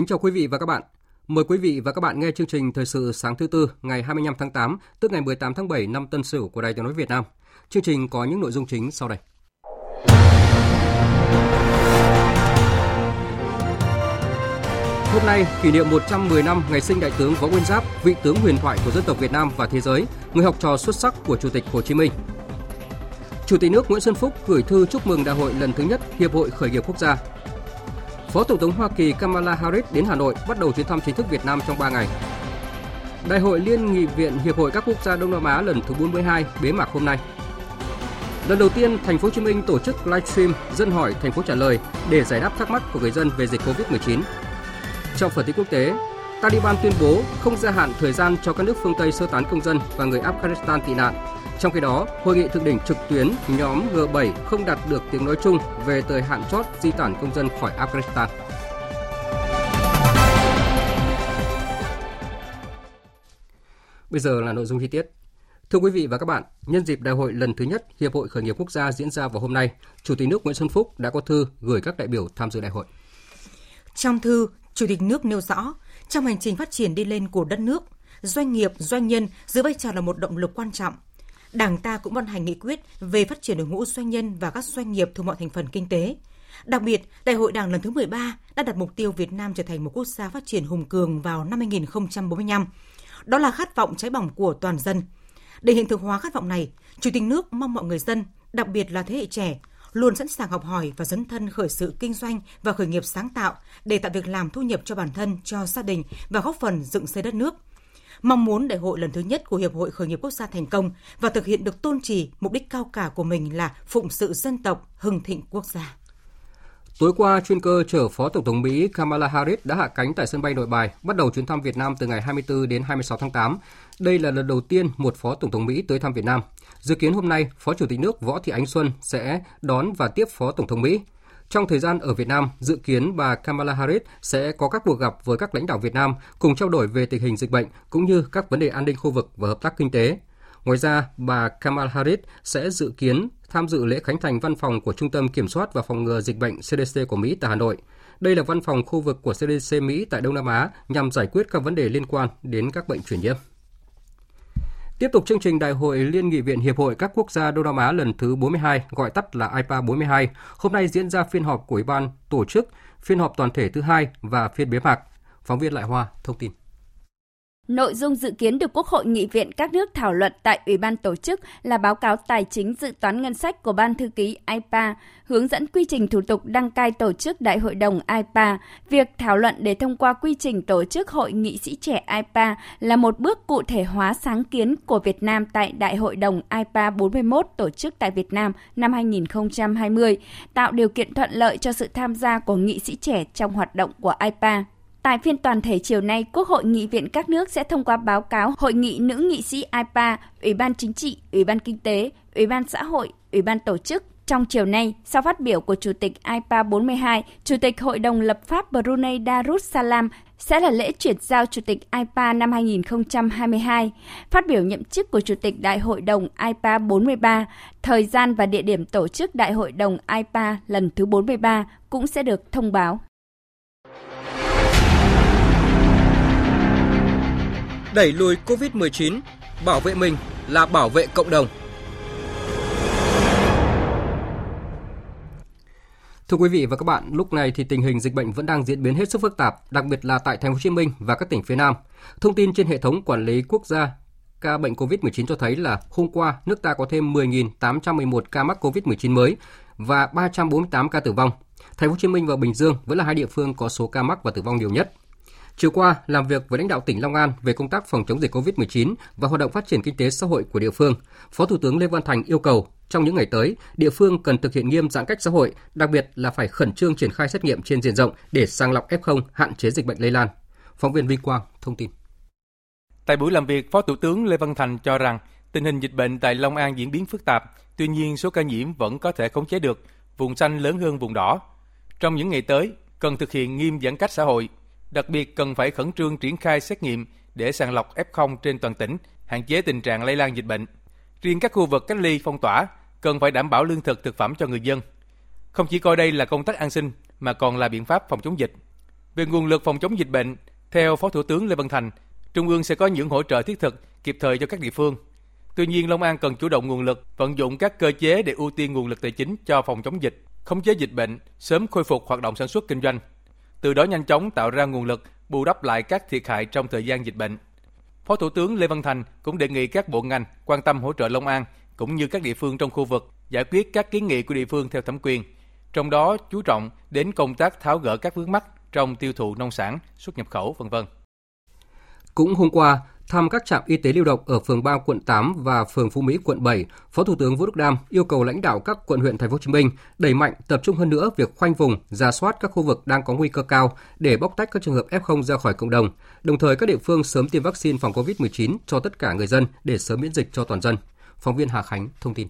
Kính chào quý vị và các bạn. Mời quý vị và các bạn nghe chương trình Thời sự sáng thứ tư ngày 25 tháng 8, tức ngày 18 tháng 7 năm Tân Sửu của Đài Tiếng nói Việt Nam. Chương trình có những nội dung chính sau đây. Hôm nay, kỷ niệm 110 năm ngày sinh Đại tướng Võ Nguyên Giáp, vị tướng huyền thoại của dân tộc Việt Nam và thế giới, người học trò xuất sắc của Chủ tịch Hồ Chí Minh. Chủ tịch nước Nguyễn Xuân Phúc gửi thư chúc mừng đại hội lần thứ nhất Hiệp hội Khởi nghiệp Quốc gia Phó Tổng thống Hoa Kỳ Kamala Harris đến Hà Nội bắt đầu chuyến thăm chính thức Việt Nam trong 3 ngày. Đại hội Liên nghị viện Hiệp hội các quốc gia Đông Nam Á lần thứ 42 bế mạc hôm nay. Lần đầu tiên, thành phố Hồ Chí Minh tổ chức livestream dân hỏi thành phố trả lời để giải đáp thắc mắc của người dân về dịch Covid-19. Trong phần tin quốc tế, Taliban tuyên bố không gia hạn thời gian cho các nước phương Tây sơ tán công dân và người Afghanistan tị nạn trong khi đó, hội nghị thượng đỉnh trực tuyến nhóm G7 không đạt được tiếng nói chung về thời hạn chót di tản công dân khỏi Afghanistan. Bây giờ là nội dung chi tiết. Thưa quý vị và các bạn, nhân dịp đại hội lần thứ nhất Hiệp hội Khởi nghiệp Quốc gia diễn ra vào hôm nay, Chủ tịch nước Nguyễn Xuân Phúc đã có thư gửi các đại biểu tham dự đại hội. Trong thư, Chủ tịch nước nêu rõ, trong hành trình phát triển đi lên của đất nước, doanh nghiệp, doanh nhân giữ vai trò là một động lực quan trọng Đảng ta cũng ban hành nghị quyết về phát triển đội ngũ doanh nhân và các doanh nghiệp thuộc mọi thành phần kinh tế. Đặc biệt, Đại hội Đảng lần thứ 13 đã đặt mục tiêu Việt Nam trở thành một quốc gia phát triển hùng cường vào năm 2045. Đó là khát vọng cháy bỏng của toàn dân. Để hiện thực hóa khát vọng này, Chủ tịch nước mong mọi người dân, đặc biệt là thế hệ trẻ, luôn sẵn sàng học hỏi và dấn thân khởi sự kinh doanh và khởi nghiệp sáng tạo để tạo việc làm thu nhập cho bản thân, cho gia đình và góp phần dựng xây đất nước – mong muốn đại hội lần thứ nhất của Hiệp hội Khởi nghiệp Quốc gia thành công và thực hiện được tôn trì mục đích cao cả của mình là phụng sự dân tộc, hưng thịnh quốc gia. Tối qua, chuyên cơ chở Phó Tổng thống Mỹ Kamala Harris đã hạ cánh tại sân bay Nội Bài, bắt đầu chuyến thăm Việt Nam từ ngày 24 đến 26 tháng 8. Đây là lần đầu tiên một Phó Tổng thống Mỹ tới thăm Việt Nam. Dự kiến hôm nay, Phó Chủ tịch nước Võ Thị Ánh Xuân sẽ đón và tiếp Phó Tổng thống Mỹ. Trong thời gian ở Việt Nam, dự kiến bà Kamala Harris sẽ có các cuộc gặp với các lãnh đạo Việt Nam cùng trao đổi về tình hình dịch bệnh cũng như các vấn đề an ninh khu vực và hợp tác kinh tế. Ngoài ra, bà Kamala Harris sẽ dự kiến tham dự lễ khánh thành văn phòng của Trung tâm Kiểm soát và Phòng ngừa Dịch bệnh CDC của Mỹ tại Hà Nội. Đây là văn phòng khu vực của CDC Mỹ tại Đông Nam Á nhằm giải quyết các vấn đề liên quan đến các bệnh truyền nhiễm. Tiếp tục chương trình Đại hội Liên nghị viện Hiệp hội các quốc gia Đông Nam Á lần thứ 42, gọi tắt là IPA 42, hôm nay diễn ra phiên họp của Ủy ban tổ chức, phiên họp toàn thể thứ hai và phiên bế mạc. Phóng viên Lại Hoa thông tin. Nội dung dự kiến được Quốc hội nghị viện các nước thảo luận tại Ủy ban tổ chức là báo cáo tài chính dự toán ngân sách của Ban thư ký IPA, hướng dẫn quy trình thủ tục đăng cai tổ chức Đại hội đồng IPA. Việc thảo luận để thông qua quy trình tổ chức Hội nghị sĩ trẻ IPA là một bước cụ thể hóa sáng kiến của Việt Nam tại Đại hội đồng IPA 41 tổ chức tại Việt Nam năm 2020, tạo điều kiện thuận lợi cho sự tham gia của nghị sĩ trẻ trong hoạt động của IPA. Tại phiên toàn thể chiều nay, Quốc hội nghị viện các nước sẽ thông qua báo cáo Hội nghị nữ nghị sĩ IPA, Ủy ban Chính trị, Ủy ban Kinh tế, Ủy ban Xã hội, Ủy ban Tổ chức. Trong chiều nay, sau phát biểu của Chủ tịch IPA 42, Chủ tịch Hội đồng lập pháp Brunei Darussalam sẽ là lễ chuyển giao Chủ tịch IPA năm 2022. Phát biểu nhậm chức của Chủ tịch Đại hội đồng IPA 43, thời gian và địa điểm tổ chức Đại hội đồng IPA lần thứ 43 cũng sẽ được thông báo. Đẩy lùi COVID-19, bảo vệ mình là bảo vệ cộng đồng. Thưa quý vị và các bạn, lúc này thì tình hình dịch bệnh vẫn đang diễn biến hết sức phức tạp, đặc biệt là tại thành phố Hồ Chí Minh và các tỉnh phía Nam. Thông tin trên hệ thống quản lý quốc gia ca bệnh COVID-19 cho thấy là hôm qua nước ta có thêm 10.811 ca mắc COVID-19 mới và 348 ca tử vong. Thành phố Hồ Chí Minh và Bình Dương vẫn là hai địa phương có số ca mắc và tử vong nhiều nhất. Chiều qua, làm việc với lãnh đạo tỉnh Long An về công tác phòng chống dịch COVID-19 và hoạt động phát triển kinh tế xã hội của địa phương, Phó Thủ tướng Lê Văn Thành yêu cầu trong những ngày tới, địa phương cần thực hiện nghiêm giãn cách xã hội, đặc biệt là phải khẩn trương triển khai xét nghiệm trên diện rộng để sàng lọc F0, hạn chế dịch bệnh lây lan. Phóng viên Vinh Quang thông tin. Tại buổi làm việc, Phó Thủ tướng Lê Văn Thành cho rằng tình hình dịch bệnh tại Long An diễn biến phức tạp, tuy nhiên số ca nhiễm vẫn có thể khống chế được, vùng xanh lớn hơn vùng đỏ. Trong những ngày tới, cần thực hiện nghiêm giãn cách xã hội, đặc biệt cần phải khẩn trương triển khai xét nghiệm để sàng lọc F0 trên toàn tỉnh, hạn chế tình trạng lây lan dịch bệnh. Riêng các khu vực cách ly phong tỏa cần phải đảm bảo lương thực thực phẩm cho người dân. Không chỉ coi đây là công tác an sinh mà còn là biện pháp phòng chống dịch. Về nguồn lực phòng chống dịch bệnh, theo Phó Thủ tướng Lê Văn Thành, Trung ương sẽ có những hỗ trợ thiết thực kịp thời cho các địa phương. Tuy nhiên, Long An cần chủ động nguồn lực, vận dụng các cơ chế để ưu tiên nguồn lực tài chính cho phòng chống dịch, khống chế dịch bệnh, sớm khôi phục hoạt động sản xuất kinh doanh. Từ đó nhanh chóng tạo ra nguồn lực bù đắp lại các thiệt hại trong thời gian dịch bệnh. Phó Thủ tướng Lê Văn Thành cũng đề nghị các bộ ngành quan tâm hỗ trợ Long An cũng như các địa phương trong khu vực giải quyết các kiến nghị của địa phương theo thẩm quyền, trong đó chú trọng đến công tác tháo gỡ các vướng mắc trong tiêu thụ nông sản, xuất nhập khẩu, vân vân. Cũng hôm qua, thăm các trạm y tế lưu động ở phường 3 quận 8 và phường Phú Mỹ quận 7, Phó Thủ tướng Vũ Đức Đam yêu cầu lãnh đạo các quận huyện thành phố Hồ Chí Minh đẩy mạnh tập trung hơn nữa việc khoanh vùng, ra soát các khu vực đang có nguy cơ cao để bóc tách các trường hợp F0 ra khỏi cộng đồng. Đồng thời các địa phương sớm tiêm vaccine phòng COVID-19 cho tất cả người dân để sớm miễn dịch cho toàn dân. Phóng viên Hà Khánh thông tin.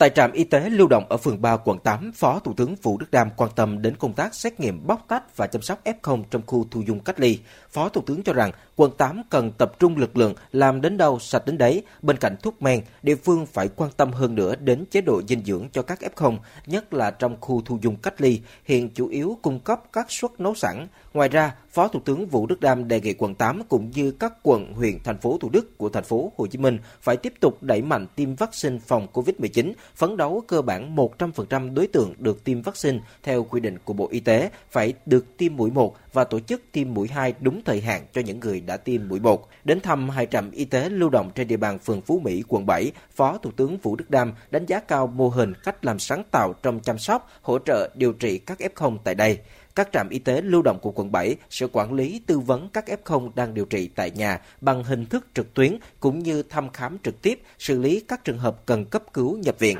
Tại trạm y tế lưu động ở phường 3 quận 8, Phó Thủ tướng Vũ Đức Đam quan tâm đến công tác xét nghiệm bóc tách và chăm sóc F0 trong khu thu dung cách ly. Phó Thủ tướng cho rằng quận 8 cần tập trung lực lượng làm đến đâu sạch đến đấy. Bên cạnh thuốc men, địa phương phải quan tâm hơn nữa đến chế độ dinh dưỡng cho các F0, nhất là trong khu thu dung cách ly, hiện chủ yếu cung cấp các suất nấu sẵn. Ngoài ra, Phó Thủ tướng Vũ Đức Đam đề nghị quận 8 cũng như các quận, huyện, thành phố Thủ Đức của thành phố Hồ Chí Minh phải tiếp tục đẩy mạnh tiêm vaccine phòng COVID-19, phấn đấu cơ bản 100% đối tượng được tiêm vaccine theo quy định của Bộ Y tế phải được tiêm mũi 1 và tổ chức tiêm mũi 2 đúng thời hạn cho những người đã tiêm mũi 1. Đến thăm hai trạm y tế lưu động trên địa bàn phường Phú Mỹ, quận 7, Phó Thủ tướng Vũ Đức Đam đánh giá cao mô hình cách làm sáng tạo trong chăm sóc, hỗ trợ điều trị các F0 tại đây các trạm y tế lưu động của quận 7 sẽ quản lý tư vấn các F0 đang điều trị tại nhà bằng hình thức trực tuyến cũng như thăm khám trực tiếp, xử lý các trường hợp cần cấp cứu nhập viện.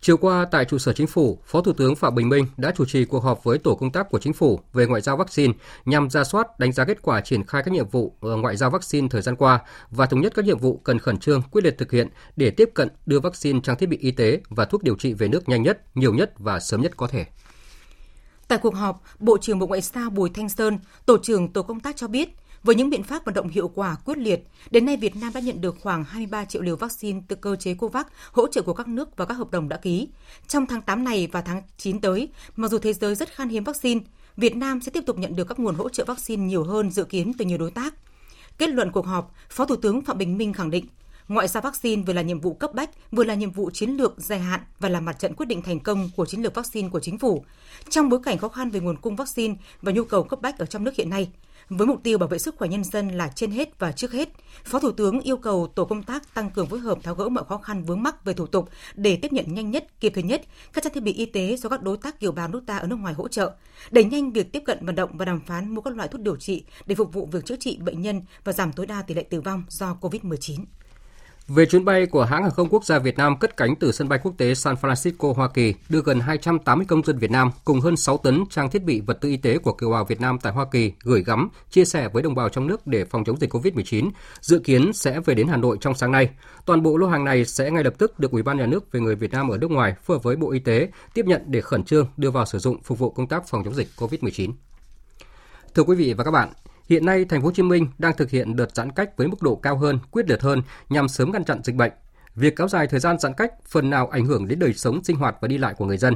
Chiều qua tại trụ sở chính phủ, Phó Thủ tướng Phạm Bình Minh đã chủ trì cuộc họp với tổ công tác của chính phủ về ngoại giao vaccine nhằm ra soát, đánh giá kết quả triển khai các nhiệm vụ ờ, ngoại giao vaccine thời gian qua và thống nhất các nhiệm vụ cần khẩn trương, quyết liệt thực hiện để tiếp cận đưa vaccine, trang thiết bị y tế và thuốc điều trị về nước nhanh nhất, nhiều nhất và sớm nhất có thể. Tại cuộc họp, Bộ trưởng Bộ Ngoại giao Bùi Thanh Sơn, Tổ trưởng Tổ công tác cho biết, với những biện pháp vận động hiệu quả quyết liệt, đến nay Việt Nam đã nhận được khoảng 23 triệu liều vaccine từ cơ chế COVAX hỗ trợ của các nước và các hợp đồng đã ký. Trong tháng 8 này và tháng 9 tới, mặc dù thế giới rất khan hiếm vaccine, Việt Nam sẽ tiếp tục nhận được các nguồn hỗ trợ vaccine nhiều hơn dự kiến từ nhiều đối tác. Kết luận cuộc họp, Phó Thủ tướng Phạm Bình Minh khẳng định, ngoại giao vaccine vừa là nhiệm vụ cấp bách, vừa là nhiệm vụ chiến lược dài hạn và là mặt trận quyết định thành công của chiến lược vaccine của chính phủ. Trong bối cảnh khó khăn về nguồn cung vaccine và nhu cầu cấp bách ở trong nước hiện nay, với mục tiêu bảo vệ sức khỏe nhân dân là trên hết và trước hết, Phó Thủ tướng yêu cầu tổ công tác tăng cường phối hợp tháo gỡ mọi khó khăn vướng mắc về thủ tục để tiếp nhận nhanh nhất, kịp thời nhất các trang thiết bị y tế do các đối tác kiều bào nước ta ở nước ngoài hỗ trợ, đẩy nhanh việc tiếp cận vận động và đàm phán mua các loại thuốc điều trị để phục vụ việc chữa trị bệnh nhân và giảm tối đa tỷ lệ tử vong do COVID-19. Về chuyến bay của hãng hàng không quốc gia Việt Nam cất cánh từ sân bay quốc tế San Francisco, Hoa Kỳ, đưa gần 280 công dân Việt Nam cùng hơn 6 tấn trang thiết bị vật tư y tế của kiều bào Việt Nam tại Hoa Kỳ gửi gắm, chia sẻ với đồng bào trong nước để phòng chống dịch COVID-19, dự kiến sẽ về đến Hà Nội trong sáng nay. Toàn bộ lô hàng này sẽ ngay lập tức được Ủy ban Nhà nước về người Việt Nam ở nước ngoài phối hợp với Bộ Y tế tiếp nhận để khẩn trương đưa vào sử dụng phục vụ công tác phòng chống dịch COVID-19. Thưa quý vị và các bạn, Hiện nay, thành phố Hồ Chí Minh đang thực hiện đợt giãn cách với mức độ cao hơn, quyết liệt hơn nhằm sớm ngăn chặn dịch bệnh. Việc kéo dài thời gian giãn cách phần nào ảnh hưởng đến đời sống sinh hoạt và đi lại của người dân.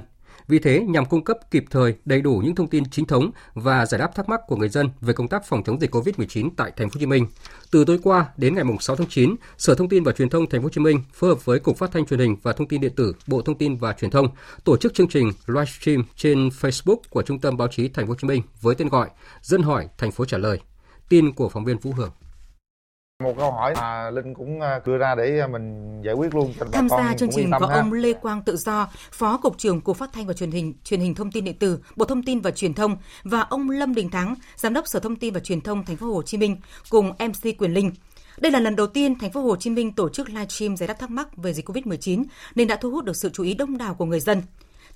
Vì thế, nhằm cung cấp kịp thời đầy đủ những thông tin chính thống và giải đáp thắc mắc của người dân về công tác phòng chống dịch COVID-19 tại thành phố Hồ Chí Minh, từ tối qua đến ngày 6 tháng 9, Sở Thông tin và Truyền thông thành phố Hồ Chí Minh phối hợp với Cục Phát thanh Truyền hình và Thông tin điện tử, Bộ Thông tin và Truyền thông tổ chức chương trình livestream trên Facebook của Trung tâm Báo chí thành phố Hồ Chí Minh với tên gọi Dân hỏi thành phố trả lời. Tin của phóng viên Vũ Hưởng một câu hỏi mà linh cũng à, đưa ra để mình giải quyết luôn tham gia chương trình có ha. ông lê quang tự do phó cục trưởng cục phát thanh và truyền hình truyền hình thông tin điện tử bộ thông tin và truyền thông và ông lâm đình thắng giám đốc sở thông tin và truyền thông thành phố hồ chí minh cùng mc quyền linh đây là lần đầu tiên thành phố Hồ Chí Minh tổ chức livestream giải đáp thắc mắc về dịch Covid-19 nên đã thu hút được sự chú ý đông đảo của người dân.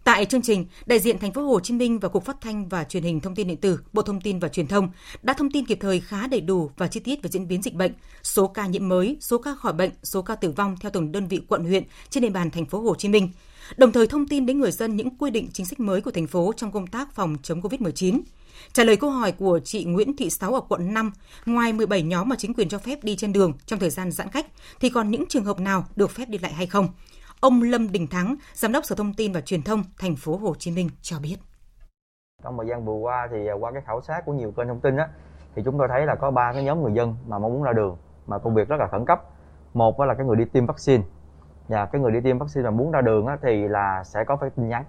Tại chương trình, đại diện thành phố Hồ Chí Minh và Cục Phát thanh và Truyền hình Thông tin điện tử, Bộ Thông tin và Truyền thông đã thông tin kịp thời khá đầy đủ và chi tiết về diễn biến dịch bệnh, số ca nhiễm mới, số ca khỏi bệnh, số ca tử vong theo từng đơn vị quận huyện trên địa bàn thành phố Hồ Chí Minh. Đồng thời thông tin đến người dân những quy định chính sách mới của thành phố trong công tác phòng chống Covid-19. Trả lời câu hỏi của chị Nguyễn Thị Sáu ở quận 5, ngoài 17 nhóm mà chính quyền cho phép đi trên đường trong thời gian giãn cách thì còn những trường hợp nào được phép đi lại hay không? Ông Lâm Đình Thắng, Giám đốc Sở Thông tin và Truyền thông thành phố Hồ Chí Minh cho biết. Trong thời gian vừa qua thì à, qua cái khảo sát của nhiều kênh thông tin á thì chúng tôi thấy là có ba cái nhóm người dân mà mong muốn ra đường mà công việc rất là khẩn cấp. Một là cái người đi tiêm vaccine. Và cái người đi tiêm vaccine mà muốn ra đường á thì là sẽ có phải tin nhắn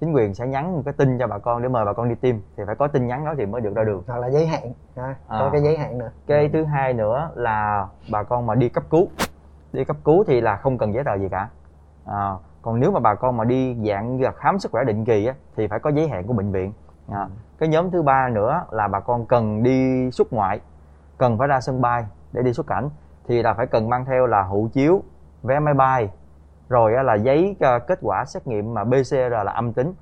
chính quyền sẽ nhắn một cái tin cho bà con để mời bà con đi tiêm thì phải có tin nhắn đó thì mới được ra đường hoặc là giấy hạn ha, có à. cái giấy hạn nữa cái thứ hai nữa là bà con mà đi cấp cứu đi cấp cứu thì là không cần giấy tờ gì cả à, còn nếu mà bà con mà đi dạng khám sức khỏe định kỳ á, thì phải có giấy hẹn của bệnh viện. À, cái nhóm thứ ba nữa là bà con cần đi xuất ngoại cần phải ra sân bay để đi xuất cảnh thì là phải cần mang theo là hộ chiếu vé máy bay rồi là giấy à, kết quả xét nghiệm mà PCR là âm tính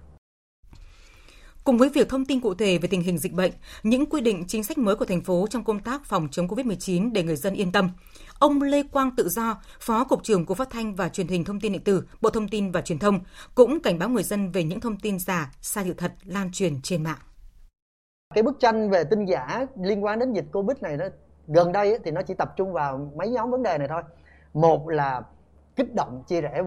Cùng với việc thông tin cụ thể về tình hình dịch bệnh, những quy định chính sách mới của thành phố trong công tác phòng chống COVID-19 để người dân yên tâm, ông Lê Quang Tự Do, Phó Cục trưởng Cục Phát thanh và Truyền hình Thông tin điện tử, Bộ Thông tin và Truyền thông cũng cảnh báo người dân về những thông tin giả, sai sự thật lan truyền trên mạng. Cái bức tranh về tin giả liên quan đến dịch Covid này nó gần đây thì nó chỉ tập trung vào mấy nhóm vấn đề này thôi. Một là kích động chia rẽ.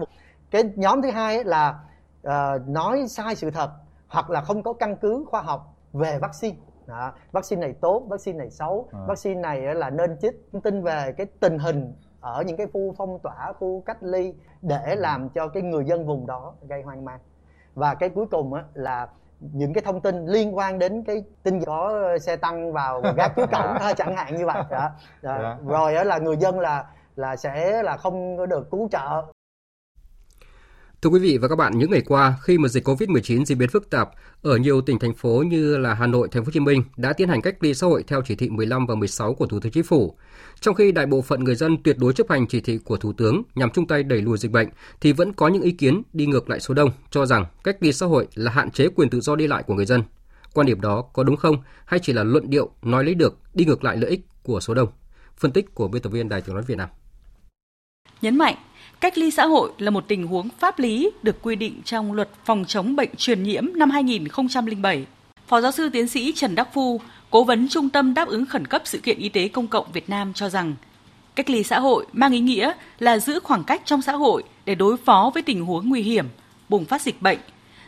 Cái nhóm thứ hai là uh, nói sai sự thật hoặc là không có căn cứ khoa học về vaccine đó. vaccine này tốt vaccine này xấu à. vaccine này là nên chích tin về cái tình hình ở những cái khu phong tỏa khu cách ly để làm cho cái người dân vùng đó gây hoang mang và cái cuối cùng á, là những cái thông tin liên quan đến cái tin có xe tăng vào gác trước cổng chẳng hạn như vậy đó. Đó. Dạ. rồi là người dân là là sẽ là không có được cứu trợ Thưa quý vị và các bạn, những ngày qua, khi mà dịch COVID-19 diễn biến phức tạp, ở nhiều tỉnh thành phố như là Hà Nội, Thành phố Hồ Chí Minh đã tiến hành cách ly xã hội theo chỉ thị 15 và 16 của Thủ tướng Chính phủ. Trong khi đại bộ phận người dân tuyệt đối chấp hành chỉ thị của Thủ tướng nhằm chung tay đẩy lùi dịch bệnh, thì vẫn có những ý kiến đi ngược lại số đông cho rằng cách ly xã hội là hạn chế quyền tự do đi lại của người dân. Quan điểm đó có đúng không hay chỉ là luận điệu nói lấy được đi ngược lại lợi ích của số đông? Phân tích của biên tập viên Đài Tiếng nói Việt Nam. Nhấn mạnh Cách ly xã hội là một tình huống pháp lý được quy định trong luật phòng chống bệnh truyền nhiễm năm 2007. Phó giáo sư tiến sĩ Trần Đắc Phu, cố vấn Trung tâm đáp ứng khẩn cấp sự kiện y tế công cộng Việt Nam cho rằng, cách ly xã hội mang ý nghĩa là giữ khoảng cách trong xã hội để đối phó với tình huống nguy hiểm, bùng phát dịch bệnh,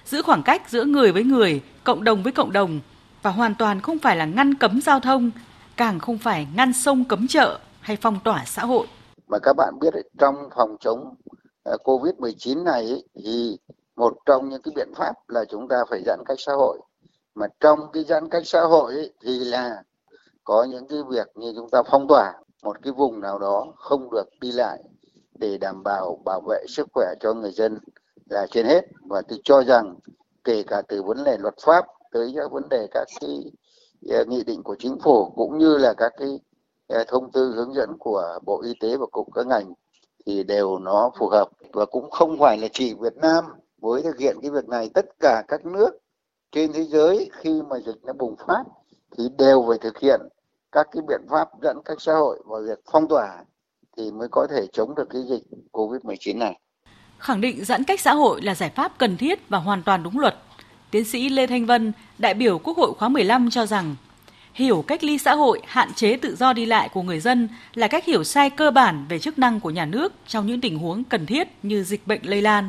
giữ khoảng cách giữa người với người, cộng đồng với cộng đồng và hoàn toàn không phải là ngăn cấm giao thông, càng không phải ngăn sông cấm chợ hay phong tỏa xã hội mà các bạn biết ấy, trong phòng chống ờ, Covid-19 này ấy, thì một trong những cái biện pháp là chúng ta phải giãn cách xã hội. Mà trong cái giãn cách xã hội ấy, thì là có những cái việc như chúng ta phong tỏa một cái vùng nào đó không được đi lại để đảm bảo bảo vệ sức khỏe cho người dân là trên hết. Và tôi cho rằng kể cả từ vấn đề luật pháp tới các vấn đề các cái ờ, nghị định của chính phủ cũng như là các cái Ờ, thông tư hướng dẫn của Bộ Y tế và cục các ngành thì đều nó phù hợp và cũng không phải là chỉ Việt Nam mới thực hiện cái việc này tất cả các nước trên thế giới khi mà dịch nó bùng phát thì đều phải thực hiện các cái biện pháp giãn cách xã hội và việc phong tỏa thì mới có thể chống được cái dịch Covid-19 này. Khẳng định giãn cách xã hội là giải pháp cần thiết và hoàn toàn đúng luật. Tiến sĩ Lê Thanh Vân, đại biểu Quốc hội khóa 15 cho rằng hiểu cách ly xã hội hạn chế tự do đi lại của người dân là cách hiểu sai cơ bản về chức năng của nhà nước trong những tình huống cần thiết như dịch bệnh lây lan.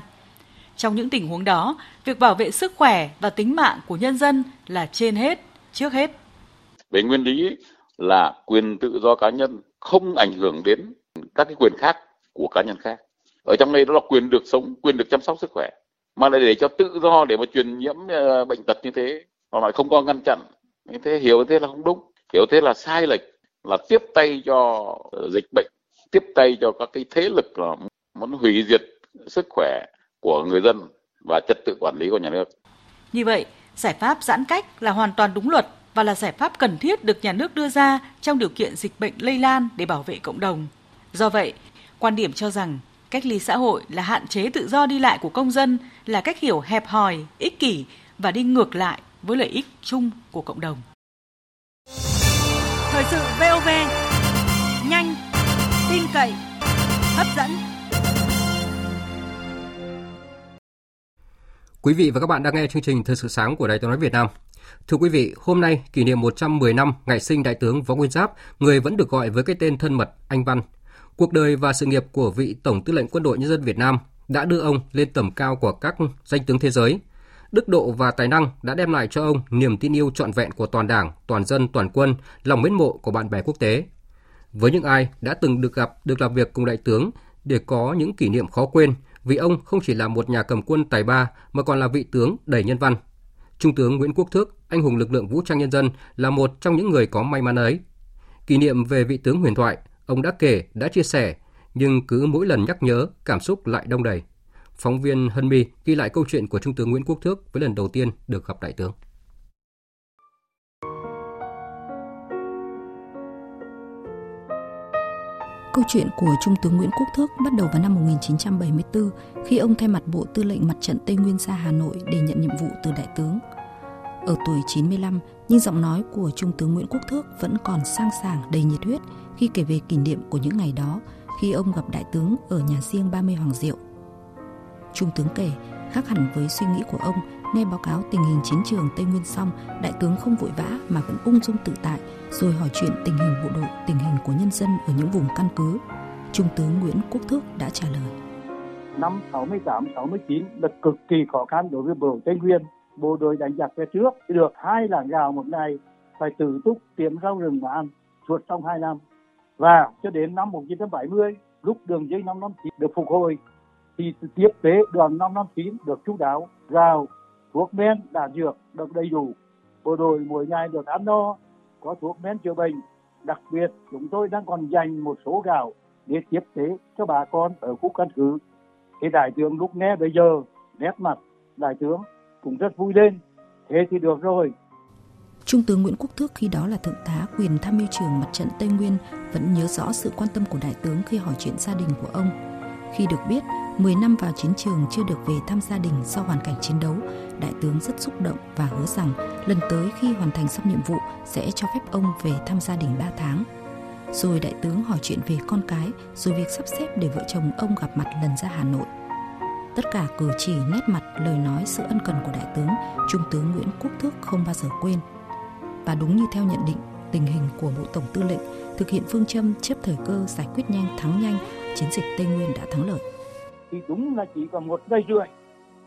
Trong những tình huống đó, việc bảo vệ sức khỏe và tính mạng của nhân dân là trên hết, trước hết. Về nguyên lý là quyền tự do cá nhân không ảnh hưởng đến các cái quyền khác của cá nhân khác. Ở trong đây đó là quyền được sống, quyền được chăm sóc sức khỏe. Mà lại để cho tự do để mà truyền nhiễm ờ, bệnh tật như thế, mà lại không có ngăn chặn thế hiểu thế là không đúng hiểu thế là sai lệch là tiếp tay cho ờ, dịch bệnh, tiếp tay cho các cái thế lực là muốn hủy diệt sức khỏe của người dân và trật tự quản lý của nhà nước. Như vậy, giải pháp giãn cách là hoàn toàn đúng luật và là giải pháp cần thiết được nhà nước đưa ra trong điều kiện dịch bệnh lây lan để bảo vệ cộng đồng. Do vậy, quan điểm cho rằng cách ly xã hội là hạn chế tự do đi lại của công dân là cách hiểu hẹp hòi, ích kỷ và đi ngược lại với lợi ích chung của cộng đồng. Thời sự VOV nhanh, tin cậy, hấp dẫn. Quý vị và các bạn đang nghe chương trình Thời sự sáng của Đài Tiếng nói Việt Nam. Thưa quý vị, hôm nay kỷ niệm 110 năm ngày sinh Đại tướng Võ Nguyên Giáp, người vẫn được gọi với cái tên thân mật Anh Văn. Cuộc đời và sự nghiệp của vị Tổng Tư lệnh Quân đội Nhân dân Việt Nam đã đưa ông lên tầm cao của các danh tướng thế giới. Đức độ và tài năng đã đem lại cho ông niềm tin yêu trọn vẹn của toàn đảng, toàn dân, toàn quân, lòng mến mộ của bạn bè quốc tế. Với những ai đã từng được gặp, được làm việc cùng đại tướng để có những kỷ niệm khó quên, vì ông không chỉ là một nhà cầm quân tài ba mà còn là vị tướng đầy nhân văn. Trung tướng Nguyễn Quốc Thước, anh hùng lực lượng vũ trang nhân dân là một trong những người có may mắn ấy. Kỷ niệm về vị tướng huyền thoại, ông đã kể, đã chia sẻ, nhưng cứ mỗi lần nhắc nhớ, cảm xúc lại đông đầy. Phóng viên Hân My ghi lại câu chuyện của Trung tướng Nguyễn Quốc Thước với lần đầu tiên được gặp đại tướng. Câu chuyện của Trung tướng Nguyễn Quốc Thước bắt đầu vào năm 1974 khi ông thay mặt Bộ Tư lệnh Mặt trận Tây Nguyên ra Hà Nội để nhận nhiệm vụ từ đại tướng. Ở tuổi 95, nhưng giọng nói của Trung tướng Nguyễn Quốc Thước vẫn còn sang sảng đầy nhiệt huyết khi kể về kỷ niệm của những ngày đó khi ông gặp đại tướng ở nhà riêng 30 Hoàng Diệu. Trung tướng kể, khác hẳn với suy nghĩ của ông, nghe báo cáo tình hình chiến trường Tây Nguyên xong, đại tướng không vội vã mà vẫn ung dung tự tại, rồi hỏi chuyện tình hình bộ đội, tình hình của nhân dân ở những vùng căn cứ. Trung tướng Nguyễn Quốc Thước đã trả lời. Năm 68-69 là cực kỳ khó khăn đối với bộ Tây Nguyên. Bộ đội đánh giặc về trước được hai làng gạo một ngày, phải tự túc tiệm rau rừng mà ăn suốt trong hai năm. Và cho đến năm 1970, lúc đường dây 559 được phục hồi, thì tiếp tế đoàn 559 được chú đáo, gạo, thuốc men, đạn dược được đầy đủ. Bộ đội mỗi ngày được ăn no, có thuốc men chữa bệnh. Đặc biệt, chúng tôi đang còn dành một số gạo để tiếp tế cho bà con ở khu căn cứ. Thì đại tướng lúc nghe bây giờ, nét mặt đại tướng cũng rất vui lên. Thế thì được rồi, Trung tướng Nguyễn Quốc Thước khi đó là thượng tá quyền tham mưu trưởng mặt trận Tây Nguyên vẫn nhớ rõ sự quan tâm của đại tướng khi hỏi chuyện gia đình của ông. Khi được biết 10 năm vào chiến trường chưa được về thăm gia đình do hoàn cảnh chiến đấu, đại tướng rất xúc động và hứa rằng lần tới khi hoàn thành xong nhiệm vụ sẽ cho phép ông về thăm gia đình 3 tháng. Rồi đại tướng hỏi chuyện về con cái, rồi việc sắp xếp để vợ chồng ông gặp mặt lần ra Hà Nội. Tất cả cử chỉ, nét mặt, lời nói, sự ân cần của đại tướng, Trung tướng Nguyễn Quốc Thước không bao giờ quên. Và đúng như theo nhận định, tình hình của Bộ Tổng Tư lệnh thực hiện phương châm chấp thời cơ giải quyết nhanh thắng nhanh, chiến dịch Tây Nguyên đã thắng lợi. Thì đúng là chỉ còn một ngày rưỡi.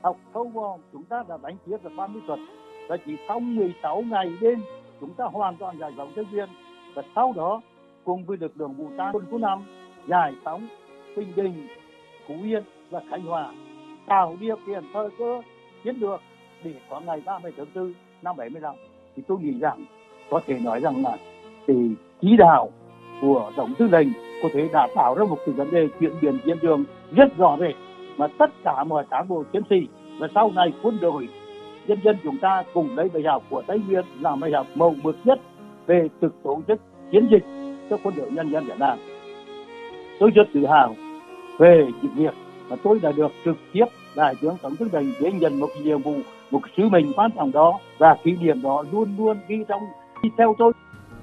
Học sâu vào chúng ta đã đánh chiếm được 30 tuần. Và chỉ sau 16 ngày đêm chúng ta hoàn toàn giải phóng Tây viên và sau đó cùng với lực lượng vũ trang quân khu năm giải phóng Bình Định, Phú Yên và Khánh Hòa tạo điều kiện thời cơ chiến lược để có ngày 30 tháng 4 năm 75 thì tôi nghĩ rằng có thể nói rằng là thì chỉ đạo của tổng tư lệnh có thể đã tạo ra một cái vấn đề chuyển biến chiến trường rất rõ rệt mà tất cả mọi cán bộ chiến sĩ và sau này quân đội, nhân dân chúng ta cùng lấy bài học của Tây Nguyên làm bài học màu mực nhất về thực tổ chức chiến dịch cho quân đội nhân dân Việt Nam. Tôi rất tự hào về những việc mà tôi đã được trực tiếp đại tướng tổng thống Đình để nhận một nhiệm vụ, một sứ mệnh quan trọng đó và kỷ niệm đó luôn luôn ghi trong đi theo tôi.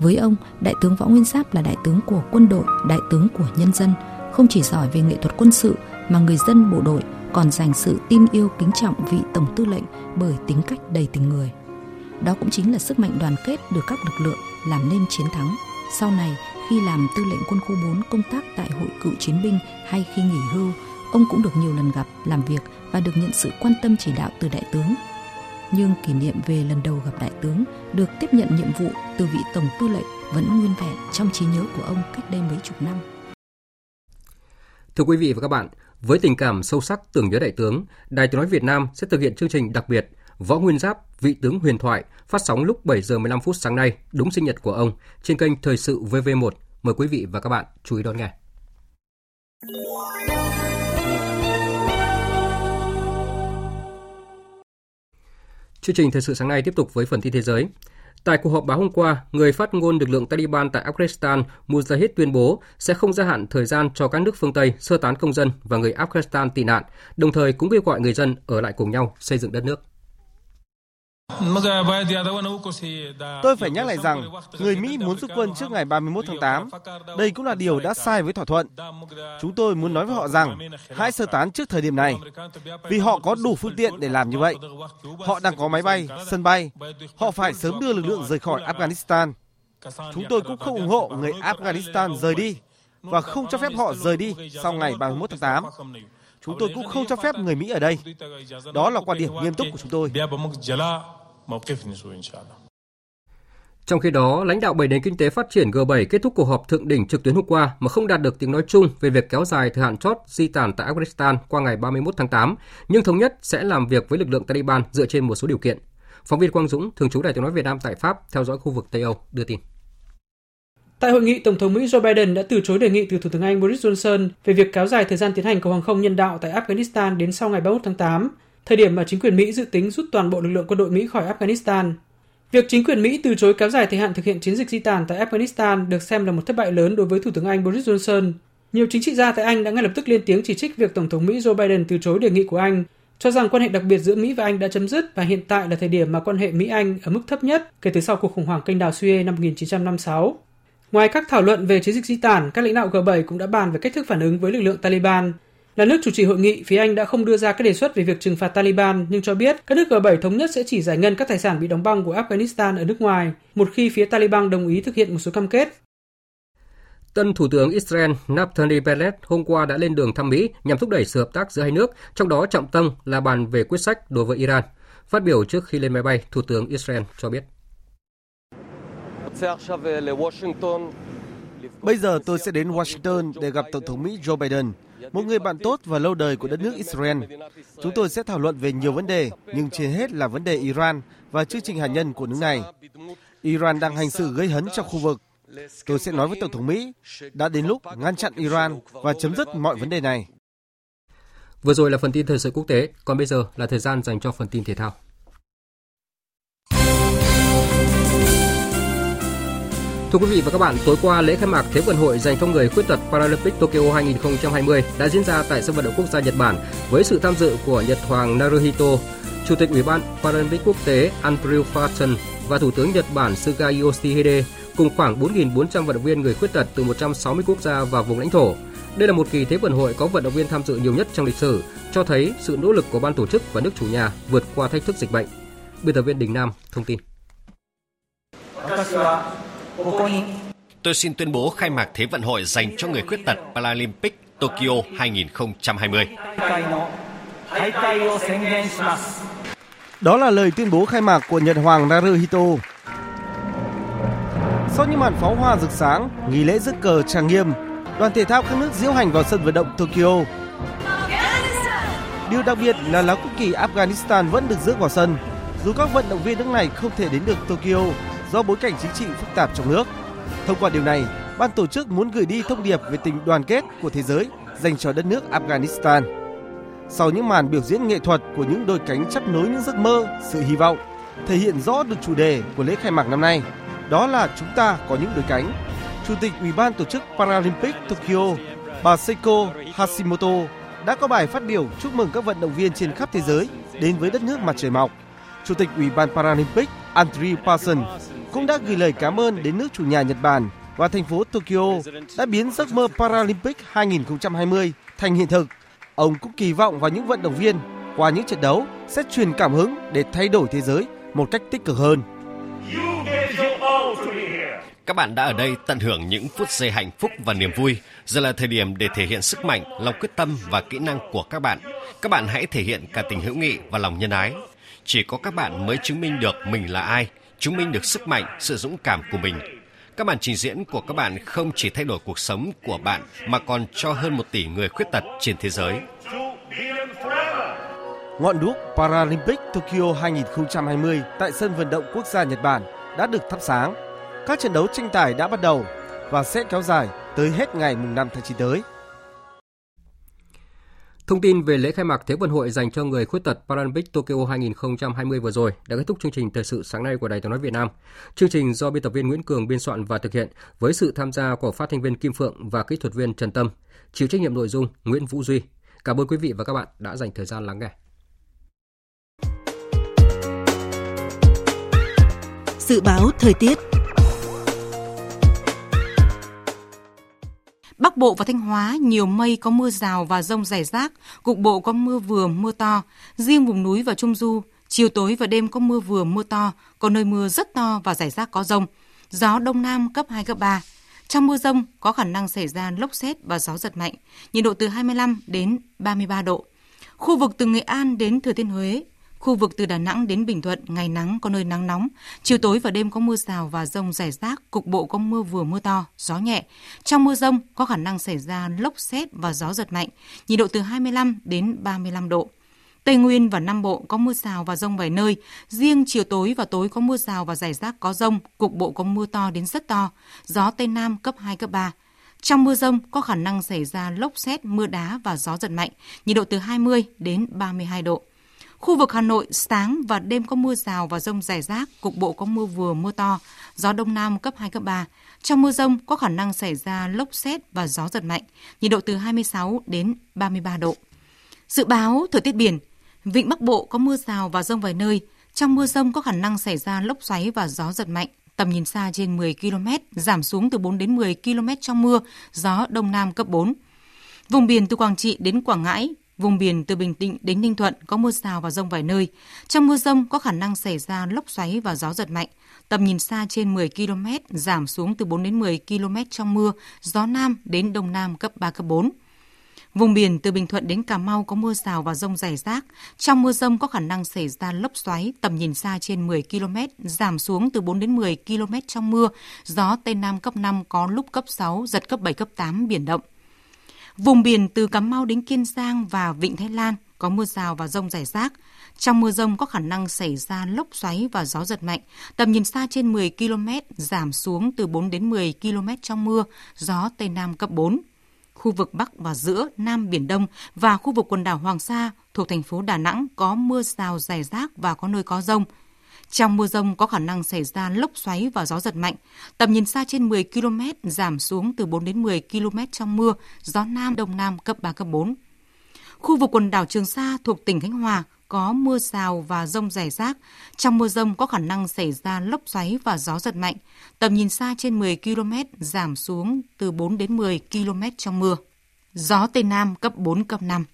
Với ông, Đại tướng Võ Nguyên Giáp là đại tướng của quân đội, đại tướng của nhân dân, không chỉ giỏi về nghệ thuật quân sự mà người dân bộ đội còn dành sự tin yêu kính trọng vị tổng tư lệnh bởi tính cách đầy tình người. Đó cũng chính là sức mạnh đoàn kết được các lực lượng làm nên chiến thắng. Sau này, khi làm tư lệnh quân khu 4 công tác tại hội cựu chiến binh hay khi nghỉ hưu, ông cũng được nhiều lần gặp, làm việc và được nhận sự quan tâm chỉ đạo từ đại tướng. Nhưng kỷ niệm về lần đầu gặp đại tướng được tiếp nhận nhiệm vụ từ vị tổng tư lệnh vẫn nguyên vẹn trong trí nhớ của ông cách đây mấy chục năm. Thưa quý vị và các bạn, với tình cảm sâu sắc tưởng nhớ đại tướng, Đài Tiếng nói Việt Nam sẽ thực hiện chương trình đặc biệt Võ Nguyên Giáp, vị tướng huyền thoại, phát sóng lúc 7 giờ 15 phút sáng nay, đúng sinh nhật của ông, trên kênh Thời sự VV1. Mời quý vị và các bạn chú ý đón nghe. Chương trình Thời sự sáng nay tiếp tục với phần tin thế giới. Tại cuộc họp báo hôm qua, người phát ngôn lực lượng Taliban tại Afghanistan Mujahid tuyên bố sẽ không gia hạn thời gian cho các nước phương Tây sơ tán công dân và người Afghanistan tị nạn, đồng thời cũng kêu gọi người dân ở lại cùng nhau xây dựng đất nước. Tôi phải nhắc lại rằng, người Mỹ muốn rút quân trước ngày 31 tháng 8. Đây cũng là điều đã sai với thỏa thuận. Chúng tôi muốn nói với họ rằng, hãy sơ tán trước thời điểm này, vì họ có đủ phương tiện để làm như vậy. Họ đang có máy bay, sân bay. Họ phải sớm đưa lực lượng rời khỏi Afghanistan. Chúng tôi cũng không ủng hộ người Afghanistan rời đi và không cho phép họ rời đi sau ngày 31 tháng 8. Chúng tôi cũng không cho phép người Mỹ ở đây. Đó là quan điểm nghiêm túc của chúng tôi. Trong khi đó, lãnh đạo bảy nền kinh tế phát triển G7 kết thúc cuộc họp thượng đỉnh trực tuyến hôm qua mà không đạt được tiếng nói chung về việc kéo dài thời hạn chót di tản tại Afghanistan qua ngày 31 tháng 8, nhưng thống nhất sẽ làm việc với lực lượng Taliban dựa trên một số điều kiện. Phóng viên Quang Dũng, thường trú Đài tiếng nói Việt Nam tại Pháp, theo dõi khu vực Tây Âu, đưa tin. Tại hội nghị, Tổng thống Mỹ Joe Biden đã từ chối đề nghị từ Thủ tướng Anh Boris Johnson về việc kéo dài thời gian tiến hành cầu hàng không nhân đạo tại Afghanistan đến sau ngày 31 tháng 8, thời điểm mà chính quyền Mỹ dự tính rút toàn bộ lực lượng quân đội Mỹ khỏi Afghanistan. Việc chính quyền Mỹ từ chối kéo dài thời hạn thực hiện chiến dịch di tản tại Afghanistan được xem là một thất bại lớn đối với Thủ tướng Anh Boris Johnson. Nhiều chính trị gia tại Anh đã ngay lập tức lên tiếng chỉ trích việc Tổng thống Mỹ Joe Biden từ chối đề nghị của Anh, cho rằng quan hệ đặc biệt giữa Mỹ và Anh đã chấm dứt và hiện tại là thời điểm mà quan hệ Mỹ-Anh ở mức thấp nhất kể từ sau cuộc khủng hoảng kênh đào Suez năm 1956. Ngoài các thảo luận về chiến dịch di tản, các lãnh đạo G7 cũng đã bàn về cách thức phản ứng với lực lượng Taliban. Là nước chủ trì hội nghị, phía Anh đã không đưa ra các đề xuất về việc trừng phạt Taliban, nhưng cho biết các nước G7 thống nhất sẽ chỉ giải ngân các tài sản bị đóng băng của Afghanistan ở nước ngoài, một khi phía Taliban đồng ý thực hiện một số cam kết. Tân Thủ tướng Israel Naftali Bennett hôm qua đã lên đường thăm Mỹ nhằm thúc đẩy sự hợp tác giữa hai nước, trong đó trọng tâm là bàn về quyết sách đối với Iran. Phát biểu trước khi lên máy bay, Thủ tướng Israel cho biết. Bây giờ tôi sẽ đến Washington để gặp Tổng thống Mỹ Joe Biden, một người bạn tốt và lâu đời của đất nước Israel. Chúng tôi sẽ thảo luận về nhiều vấn đề, nhưng trên hết là vấn đề Iran và chương trình hạt nhân của nước này. Iran đang hành xử gây hấn trong khu vực. Tôi sẽ nói với Tổng thống Mỹ, đã đến lúc ngăn chặn Iran và chấm dứt mọi vấn đề này. Vừa rồi là phần tin thời sự quốc tế, còn bây giờ là thời gian dành cho phần tin thể thao. Thưa quý vị và các bạn, tối qua lễ khai mạc Thế vận hội dành cho người khuyết tật Paralympic Tokyo 2020 đã diễn ra tại sân vận động quốc gia Nhật Bản với sự tham dự của Nhật Hoàng Naruhito, Chủ tịch Ủy ban Paralympic quốc tế Andrew Farton và Thủ tướng Nhật Bản Suga Yoshihide cùng khoảng 4.400 vận động viên người khuyết tật từ 160 quốc gia và vùng lãnh thổ. Đây là một kỳ Thế vận hội có vận động viên tham dự nhiều nhất trong lịch sử, cho thấy sự nỗ lực của ban tổ chức và nước chủ nhà vượt qua thách thức dịch bệnh. Biên tập viên Đình Nam thông tin. Tôi xin tuyên bố khai mạc Thế vận hội dành cho người khuyết tật Paralympic Tokyo 2020. Đó là lời tuyên bố khai mạc của Nhật Hoàng Naruhito. Sau những màn pháo hoa rực sáng, nghi lễ rước cờ trang nghiêm, đoàn thể thao các nước diễu hành vào sân vận động Tokyo. Điều đặc biệt là lá quốc kỳ Afghanistan vẫn được rước vào sân, dù các vận động viên nước này không thể đến được Tokyo do bối cảnh chính trị phức tạp trong nước. Thông qua điều này, ban tổ chức muốn gửi đi thông điệp về tình đoàn kết của thế giới dành cho đất nước Afghanistan. Sau những màn biểu diễn nghệ thuật của những đôi cánh chấp nối những giấc mơ, sự hy vọng, thể hiện rõ được chủ đề của lễ khai mạc năm nay, đó là chúng ta có những đôi cánh. Chủ tịch Ủy ban tổ chức Paralympic Tokyo, bà Seiko Hashimoto đã có bài phát biểu chúc mừng các vận động viên trên khắp thế giới đến với đất nước mặt trời mọc. Chủ tịch Ủy ban Paralympic Andre Parson cũng đã gửi lời cảm ơn đến nước chủ nhà Nhật Bản và thành phố Tokyo đã biến giấc mơ Paralympic 2020 thành hiện thực. Ông cũng kỳ vọng vào những vận động viên qua những trận đấu sẽ truyền cảm hứng để thay đổi thế giới một cách tích cực hơn. Các bạn đã ở đây tận hưởng những phút giây hạnh phúc và niềm vui. Giờ là thời điểm để thể hiện sức mạnh, lòng quyết tâm và kỹ năng của các bạn. Các bạn hãy thể hiện cả tình hữu nghị và lòng nhân ái. Chỉ có các bạn mới chứng minh được mình là ai, chứng minh được sức mạnh, sự dũng cảm của mình. Các màn trình diễn của các bạn không chỉ thay đổi cuộc sống của bạn mà còn cho hơn một tỷ người khuyết tật trên thế giới. Ngọn đuốc Paralympic Tokyo 2020 tại sân vận động quốc gia Nhật Bản đã được thắp sáng. Các trận đấu tranh tài đã bắt đầu và sẽ kéo dài tới hết ngày 5 tháng 9 tới. Thông tin về lễ khai mạc Thế vận hội dành cho người khuyết tật Paralympic Tokyo 2020 vừa rồi đã kết thúc chương trình thời sự sáng nay của Đài Tiếng nói Việt Nam. Chương trình do biên tập viên Nguyễn Cường biên soạn và thực hiện với sự tham gia của phát thanh viên Kim Phượng và kỹ thuật viên Trần Tâm. Chịu trách nhiệm nội dung Nguyễn Vũ Duy. Cảm ơn quý vị và các bạn đã dành thời gian lắng nghe. Dự báo thời tiết Bắc Bộ và Thanh Hóa nhiều mây có mưa rào và rông rải rác, cục bộ có mưa vừa mưa to. Riêng vùng núi và Trung Du, chiều tối và đêm có mưa vừa mưa to, có nơi mưa rất to và rải rác có rông. Gió Đông Nam cấp 2, cấp 3. Trong mưa rông có khả năng xảy ra lốc xét và gió giật mạnh, nhiệt độ từ 25 đến 33 độ. Khu vực từ Nghệ An đến Thừa Thiên Huế, Khu vực từ Đà Nẵng đến Bình Thuận, ngày nắng có nơi nắng nóng, chiều tối và đêm có mưa rào và rông rải rác, cục bộ có mưa vừa mưa to, gió nhẹ. Trong mưa rông có khả năng xảy ra lốc xét và gió giật mạnh, nhiệt độ từ 25 đến 35 độ. Tây Nguyên và Nam Bộ có mưa rào và rông vài nơi, riêng chiều tối và tối có mưa rào và rải rác có rông, cục bộ có mưa to đến rất to, gió Tây Nam cấp 2, cấp 3. Trong mưa rông có khả năng xảy ra lốc xét, mưa đá và gió giật mạnh, nhiệt độ từ 20 đến 32 độ. Khu vực Hà Nội sáng và đêm có mưa rào và rông rải rác, cục bộ có mưa vừa mưa to, gió đông nam cấp 2 cấp 3. Trong mưa rông có khả năng xảy ra lốc xét và gió giật mạnh, nhiệt độ từ 26 đến 33 độ. Dự báo thời tiết biển, vịnh Bắc Bộ có mưa rào và rông vài nơi, trong mưa rông có khả năng xảy ra lốc xoáy và gió giật mạnh, tầm nhìn xa trên 10 km, giảm xuống từ 4 đến 10 km trong mưa, gió đông nam cấp 4. Vùng biển từ Quảng Trị đến Quảng Ngãi, Vùng biển từ Bình Định đến Ninh Thuận có mưa rào và rông vài nơi. Trong mưa rông có khả năng xảy ra lốc xoáy và gió giật mạnh. Tầm nhìn xa trên 10 km, giảm xuống từ 4 đến 10 km trong mưa, gió Nam đến Đông Nam cấp 3, cấp 4. Vùng biển từ Bình Thuận đến Cà Mau có mưa rào và rông rải rác. Trong mưa rông có khả năng xảy ra lốc xoáy, tầm nhìn xa trên 10 km, giảm xuống từ 4 đến 10 km trong mưa. Gió Tây Nam cấp 5 có lúc cấp 6, giật cấp 7, cấp 8, biển động. Vùng biển từ Cà Mau đến Kiên Giang và Vịnh Thái Lan có mưa rào và rông rải rác. Trong mưa rông có khả năng xảy ra lốc xoáy và gió giật mạnh. Tầm nhìn xa trên 10 km, giảm xuống từ 4 đến 10 km trong mưa, gió Tây Nam cấp 4. Khu vực Bắc và giữa Nam Biển Đông và khu vực quần đảo Hoàng Sa thuộc thành phố Đà Nẵng có mưa rào rải rác và có nơi có rông. Trong mưa rông có khả năng xảy ra lốc xoáy và gió giật mạnh. Tầm nhìn xa trên 10 km, giảm xuống từ 4 đến 10 km trong mưa, gió Nam Đông Nam cấp 3, cấp 4. Khu vực quần đảo Trường Sa thuộc tỉnh Khánh Hòa có mưa rào và rông rải rác. Trong mưa rông có khả năng xảy ra lốc xoáy và gió giật mạnh. Tầm nhìn xa trên 10 km, giảm xuống từ 4 đến 10 km trong mưa. Gió Tây Nam cấp 4, cấp 5.